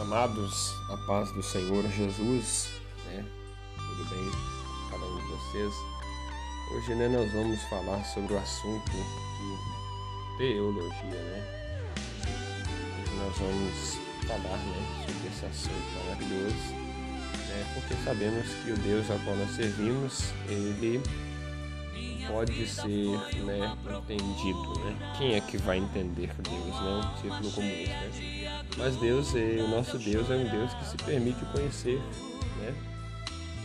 Amados, a paz do Senhor Jesus, né? Tudo bem com cada um de vocês? Hoje, né, nós vamos falar sobre o assunto de teologia, né? Hoje nós vamos falar, né, sobre esse assunto maravilhoso, né? Porque sabemos que o Deus ao qual nós servimos, ele pode ser né, entendido. Né? Quem é que vai entender Deus? Né? Um título como esse. Né? Mas Deus, é, o nosso Deus é um Deus que se permite conhecer. Né?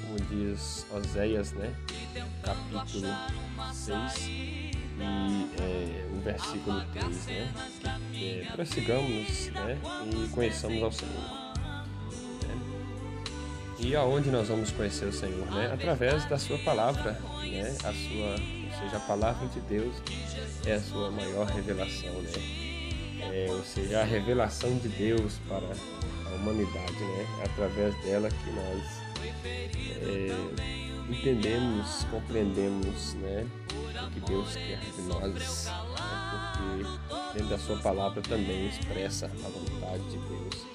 Como diz Oséias, né? capítulo 6 e é, o versículo 3. Né? É, prossigamos né? e conheçamos ao Senhor. E aonde nós vamos conhecer o Senhor, né? Através da sua palavra, né? A sua, ou seja, a palavra de Deus é a sua maior revelação, né? É, ou seja, a revelação de Deus para a humanidade, né? É através dela que nós é, entendemos, compreendemos, né? O que Deus quer de nós, né? porque dentro da sua palavra também expressa a vontade de Deus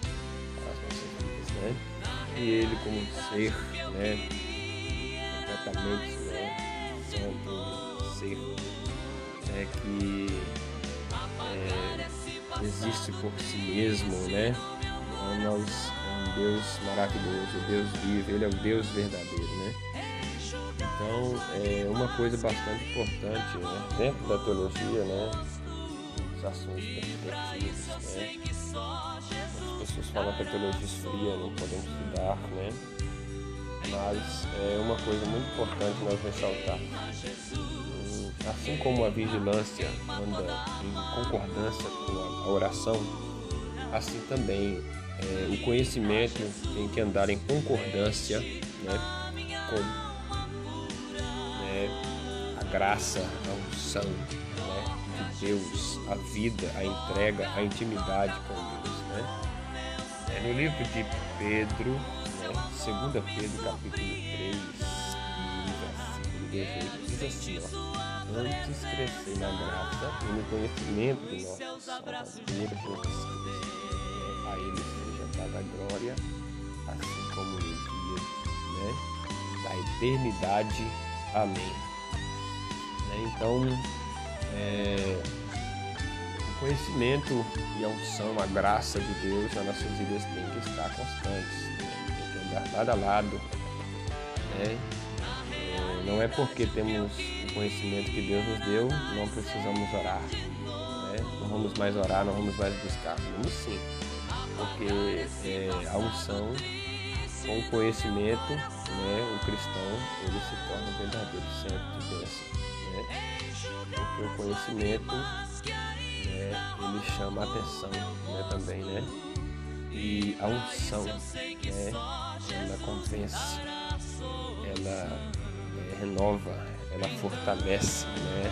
para as nossas vidas, né? e ele como ser, né, completamente santo, ser né, que é, existe por si mesmo, né? Então, é um Deus maravilhoso, Deus vivo, ele é o Deus verdadeiro, né? Então, é uma coisa bastante importante né? dentro da teologia, né? Os assuntos perspectivos, né? pessoas falam que a teologia esfria, não podemos estudar, né? Mas é uma coisa muito importante nós ressaltar. Assim como a vigilância anda em concordância com a oração, assim também é, o conhecimento tem que andar em concordância né, com né, a graça, a unção né, de Deus, a vida, a entrega, a intimidade com Deus. Né? É, no livro de Pedro, 2 Pedro capítulo 3, versículo 18, diz assim, ó, antes crescer na graça e no conhecimento do nosso Jesus Cristo. A ele seja dada a glória, assim como no dia né, da eternidade. Amém. Né, então, é, conhecimento e a unção, a graça de Deus nas nossas vidas tem que estar constantes, né? Lado a lado. Né? É, não é porque temos o conhecimento que Deus nos deu, não precisamos orar. Né? Não vamos mais orar, não vamos mais buscar. Vamos sim, porque é, a unção com o conhecimento, né, o cristão ele se torna verdadeiro centro de bênção. Né? Porque o conhecimento né, ele chama a atenção né, também, né? E a unção, né, ela convence, ela é, renova, ela fortalece, né?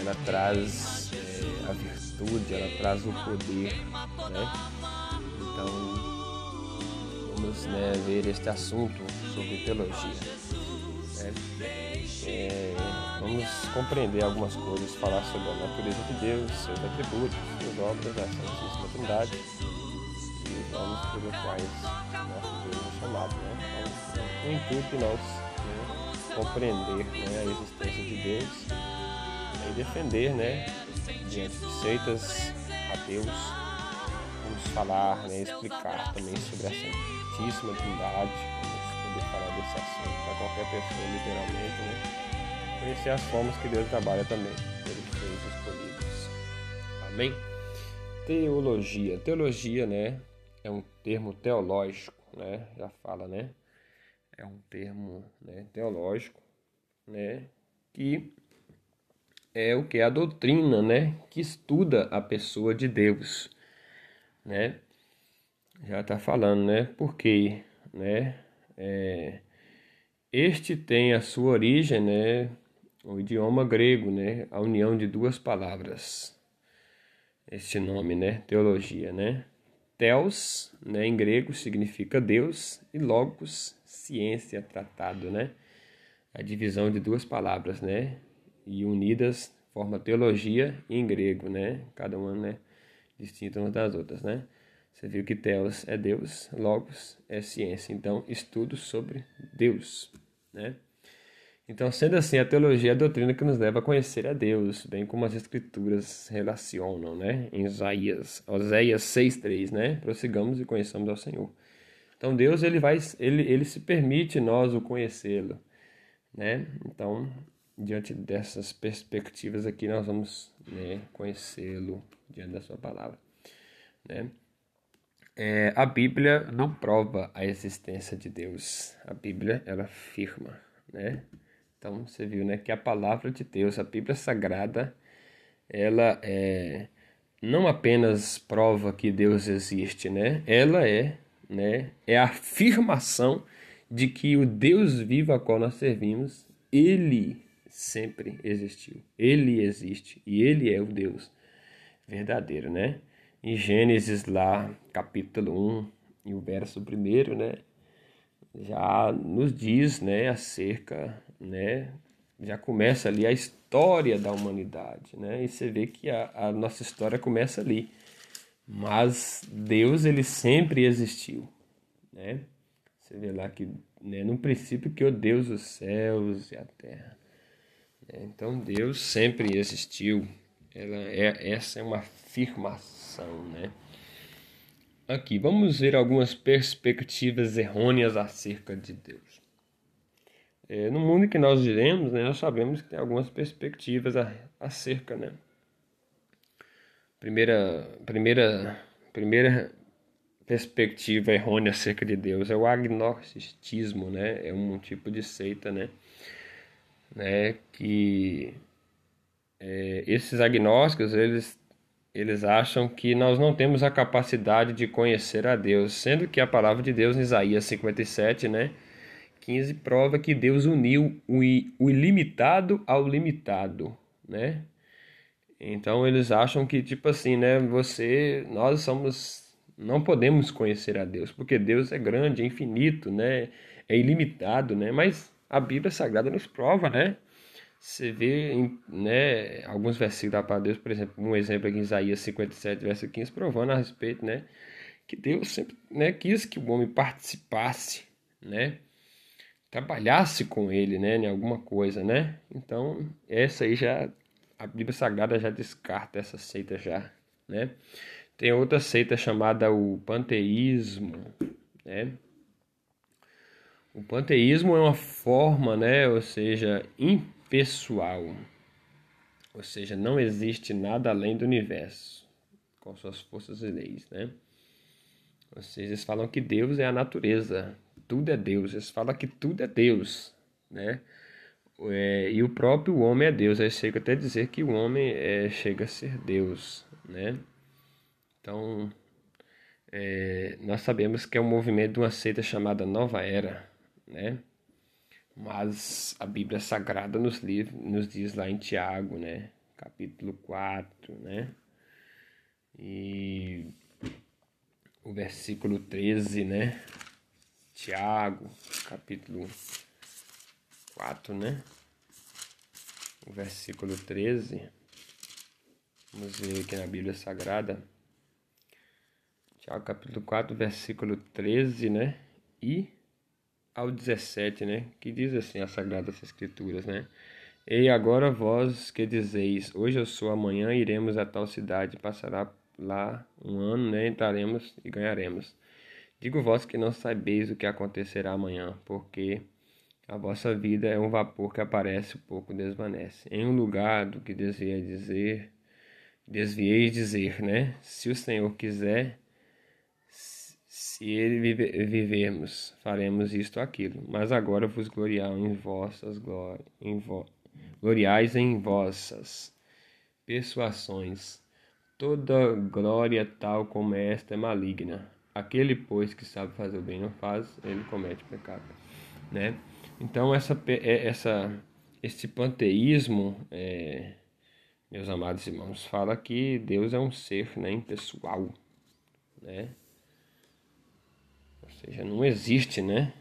Ela traz é, a virtude, ela traz o poder, né? Então, vamos né, ver este assunto sobre teologia. Né? É, vamos compreender algumas coisas, falar sobre a natureza de Deus, seus atributos, suas obras, a Santíssima Trindade e os nomes pelos quais nosso Chamado. Né? O intuito de nós né, compreender né, a existência de Deus e defender né, diante de seitas a Deus, vamos falar, né, explicar também sobre a Santíssima Trindade, vamos poder falar desse assunto para qualquer pessoa, literalmente, né? conhecer as formas que Deus trabalha também pelos seus escolhidos. Amém? Teologia. Teologia, né, é um termo teológico, né? Já fala, né? É um termo né, teológico, né? Que é o que é a doutrina, né? Que estuda a pessoa de Deus, né? Já está falando, né? Porque, né? É, este tem a sua origem, né? o idioma grego, né? A união de duas palavras. Este nome, né? Teologia, né? Theos, né, em grego significa Deus e logos, ciência, tratado, né? A divisão de duas palavras, né? E unidas forma teologia em grego, né? Cada uma, né, distinta umas das outras, né? Você viu que Teos é Deus, Logos é ciência. Então, estudo sobre Deus, né? Então, sendo assim, a teologia é a doutrina que nos leva a conhecer a Deus, bem como as escrituras relacionam, né? Em Isaías, Oséias 6:3, né? Prossigamos e conheçamos ao Senhor. Então, Deus ele vai ele ele se permite nós o conhecê-lo, né? Então, diante dessas perspectivas aqui, nós vamos né, conhecê-lo diante da sua palavra, né? é, a Bíblia não prova a existência de Deus. A Bíblia ela afirma, né? Então você viu, né, que a palavra de Deus, a Bíblia Sagrada, ela é não apenas prova que Deus existe, né? Ela é, né, é a afirmação de que o Deus vivo a qual nós servimos, ele sempre existiu. Ele existe e ele é o Deus verdadeiro, né? em Gênesis lá, capítulo 1, e o verso primeiro, né, já nos diz, né, acerca, né, já começa ali a história da humanidade, né, e você vê que a, a nossa história começa ali, mas Deus, ele sempre existiu, né, você vê lá que, né, no princípio que Deus os céus e a terra, né? então Deus sempre existiu, ela é, essa é uma afirmação né? Aqui, vamos ver algumas perspectivas errôneas acerca de Deus. É, no mundo que nós vivemos, né, nós sabemos que tem algumas perspectivas acerca, né? Primeira, primeira, primeira perspectiva errônea acerca de Deus é o agnosticismo, né? É um tipo de seita, né? né? Que é, esses agnósticos eles eles acham que nós não temos a capacidade de conhecer a Deus, sendo que a palavra de Deus em Isaías 57, né, 15 prova que Deus uniu o ilimitado ao limitado, né? Então eles acham que tipo assim, né, você, nós somos não podemos conhecer a Deus, porque Deus é grande, é infinito, né? É ilimitado, né? Mas a Bíblia Sagrada nos prova, né? você vê em, né, alguns versículos da palavra de Deus, por exemplo, um exemplo aqui em Isaías 57, verso 15, provando a respeito, né, que Deus sempre né, quis que o homem participasse, né, trabalhasse com ele, né, em alguma coisa, né. Então, essa aí já, a Bíblia Sagrada já descarta essa seita já, né. Tem outra seita chamada o panteísmo, né, o panteísmo é uma forma, né, ou seja, pessoal. Ou seja, não existe nada além do universo, com suas forças e leis, né? Ou seja, eles falam que Deus é a natureza, tudo é Deus. Eles falam que tudo é Deus, né? É, e o próprio homem é Deus. Aí chega até dizer que o homem é, chega a ser Deus, né? Então, é, nós sabemos que é um movimento de uma seita chamada Nova Era, né? Mas a Bíblia Sagrada nos, nos diz lá em Tiago, né? Capítulo 4, né? E o versículo 13, né? Tiago, capítulo 4, né? O versículo 13. Vamos ver aqui na Bíblia Sagrada. Tiago, capítulo 4, versículo 13, né? E ao 17, né? Que diz assim as Sagradas Escrituras, né? E agora vós que dizeis, hoje eu sou, amanhã iremos a tal cidade, passará lá um ano, né? Entraremos e ganharemos. Digo vós que não sabeis o que acontecerá amanhã, porque a vossa vida é um vapor que aparece pouco desvanece. Em um lugar do que desviei dizer, desviei dizer, né? Se o Senhor quiser, se ele vive, vivermos, faremos isto aquilo. Mas agora vos gloriai em vossas glórias, em vo, gloriais em vossas persuasões. Toda glória tal como esta é maligna. Aquele, pois, que sabe fazer o bem não faz, ele comete pecado. Né? Então, essa, é, essa, esse panteísmo, é, meus amados irmãos, fala que Deus é um ser né, impessoal. Né? seja, não existe, né?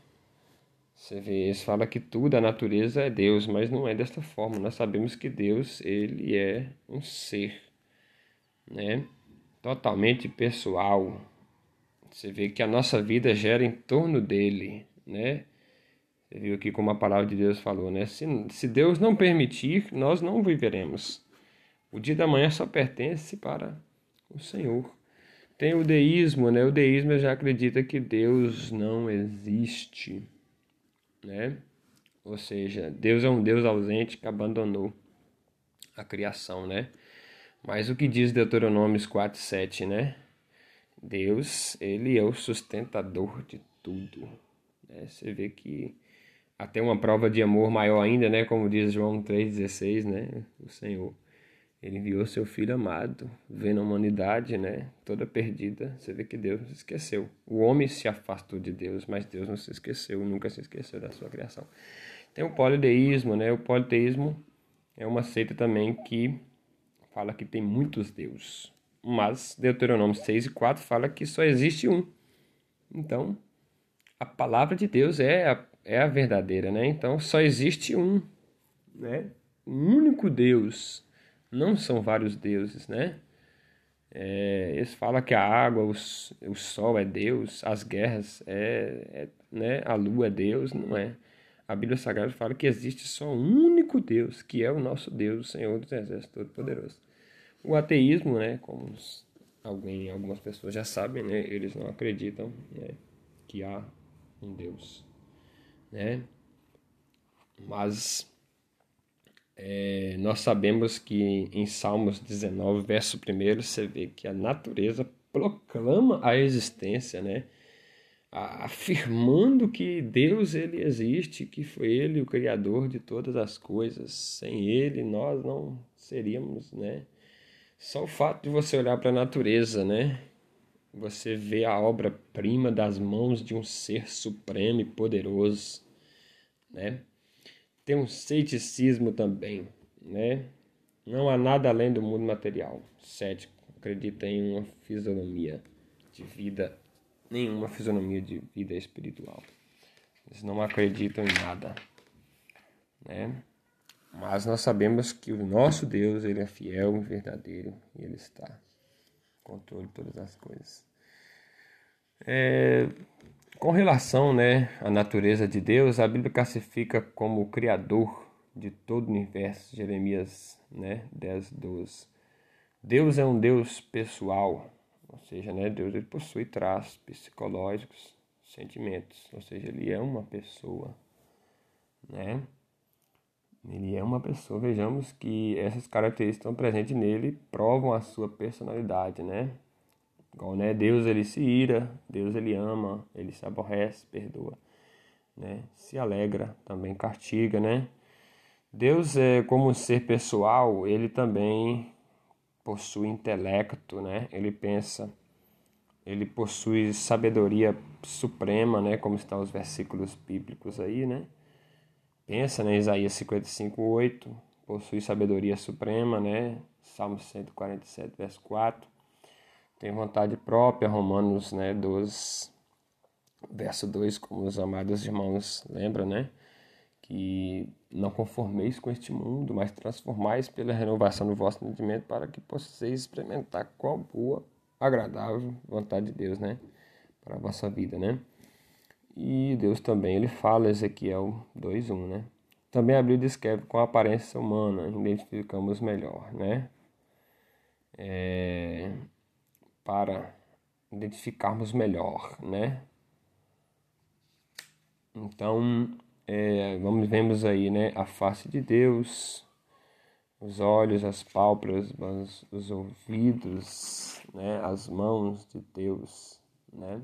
Você vê, eles falam que tudo, a natureza é Deus, mas não é desta forma. Nós sabemos que Deus, ele é um ser, né? Totalmente pessoal, Você vê que a nossa vida gera em torno dele, né? Você viu aqui como a palavra de Deus falou, né? Se, se Deus não permitir, nós não viveremos. O dia da manhã só pertence para o Senhor. Tem o deísmo, né? O deísmo já acredita que Deus não existe, né? Ou seja, Deus é um Deus ausente que abandonou a criação, né? Mas o que diz Deuteronômio 4, 7, né? Deus, ele é o sustentador de tudo. Né? Você vê que até uma prova de amor maior ainda, né? Como diz João 3,16, né? O Senhor, ele enviou seu Filho amado, vendo a humanidade, né? Toda perdida. Você vê que Deus se esqueceu. O homem se afastou de Deus, mas Deus não se esqueceu, nunca se esqueceu da sua criação. Tem o politeísmo, né? O politeísmo é uma seita também que fala que tem muitos deuses. Mas Deuteronômio 6 e 4 fala que só existe um. Então, a palavra de Deus é a, é a verdadeira, né? Então, só existe um, né? Um único Deus. Não são vários deuses, né? É, eles falam que a água, os, o sol é Deus, as guerras é, é, né? A lua é Deus, não é? A Bíblia Sagrada fala que existe só um único Deus, que é o nosso Deus, o Senhor dos Exércitos Todo-Poderoso. O ateísmo, né, como alguém, algumas pessoas já sabem, né, eles não acreditam né, que há um Deus, né? Mas é, nós sabemos que em Salmos 19, verso 1, você vê que a natureza proclama a existência, né? afirmando que Deus ele existe, que foi ele o criador de todas as coisas. Sem ele nós não seríamos, né? Só o fato de você olhar para a natureza, né? Você vê a obra-prima das mãos de um ser supremo e poderoso, né? Tem um ceticismo também, né? Não há nada além do mundo material. Cético acredita em uma fisionomia de vida nenhuma fisionomia de vida espiritual. Eles não acreditam em nada, né? Mas nós sabemos que o nosso Deus, ele é fiel e verdadeiro e ele está controle de todas as coisas. É, com relação, né, à natureza de Deus, a Bíblia classifica como o criador de todo o universo, Jeremias, né, 10, 12. Deus é um Deus pessoal, ou seja, né, Deus ele possui traços psicológicos, sentimentos, ou seja, ele é uma pessoa, né? Ele é uma pessoa, vejamos que essas características estão presentes nele, provam a sua personalidade, né? Igual, né? Deus ele se ira, Deus ele ama, ele se aborrece, perdoa, né? Se alegra, também castiga, né? Deus é como um ser pessoal, ele também possui intelecto, né? Ele pensa, ele possui sabedoria suprema, né? Como estão os versículos bíblicos aí, né? Pensa, né? Isaías 55, 8, possui sabedoria suprema, né? Salmo 147, verso 4. Tem vontade própria, Romanos, né? 12, verso 2, como os amados irmãos lembram, né? que não conformeis com este mundo, mas transformais pela renovação do vosso entendimento para que possais experimentar qual boa, agradável vontade de Deus, né? Para a vossa vida, né? E Deus também, ele fala, Ezequiel 2.1, né? Também a Bíblia descreve com a aparência humana, identificamos melhor, né? É, para identificarmos melhor, né? Então, é, vamos vemos aí, né, a face de Deus, os olhos, as pálpebras, os ouvidos, né, as mãos de Deus, né?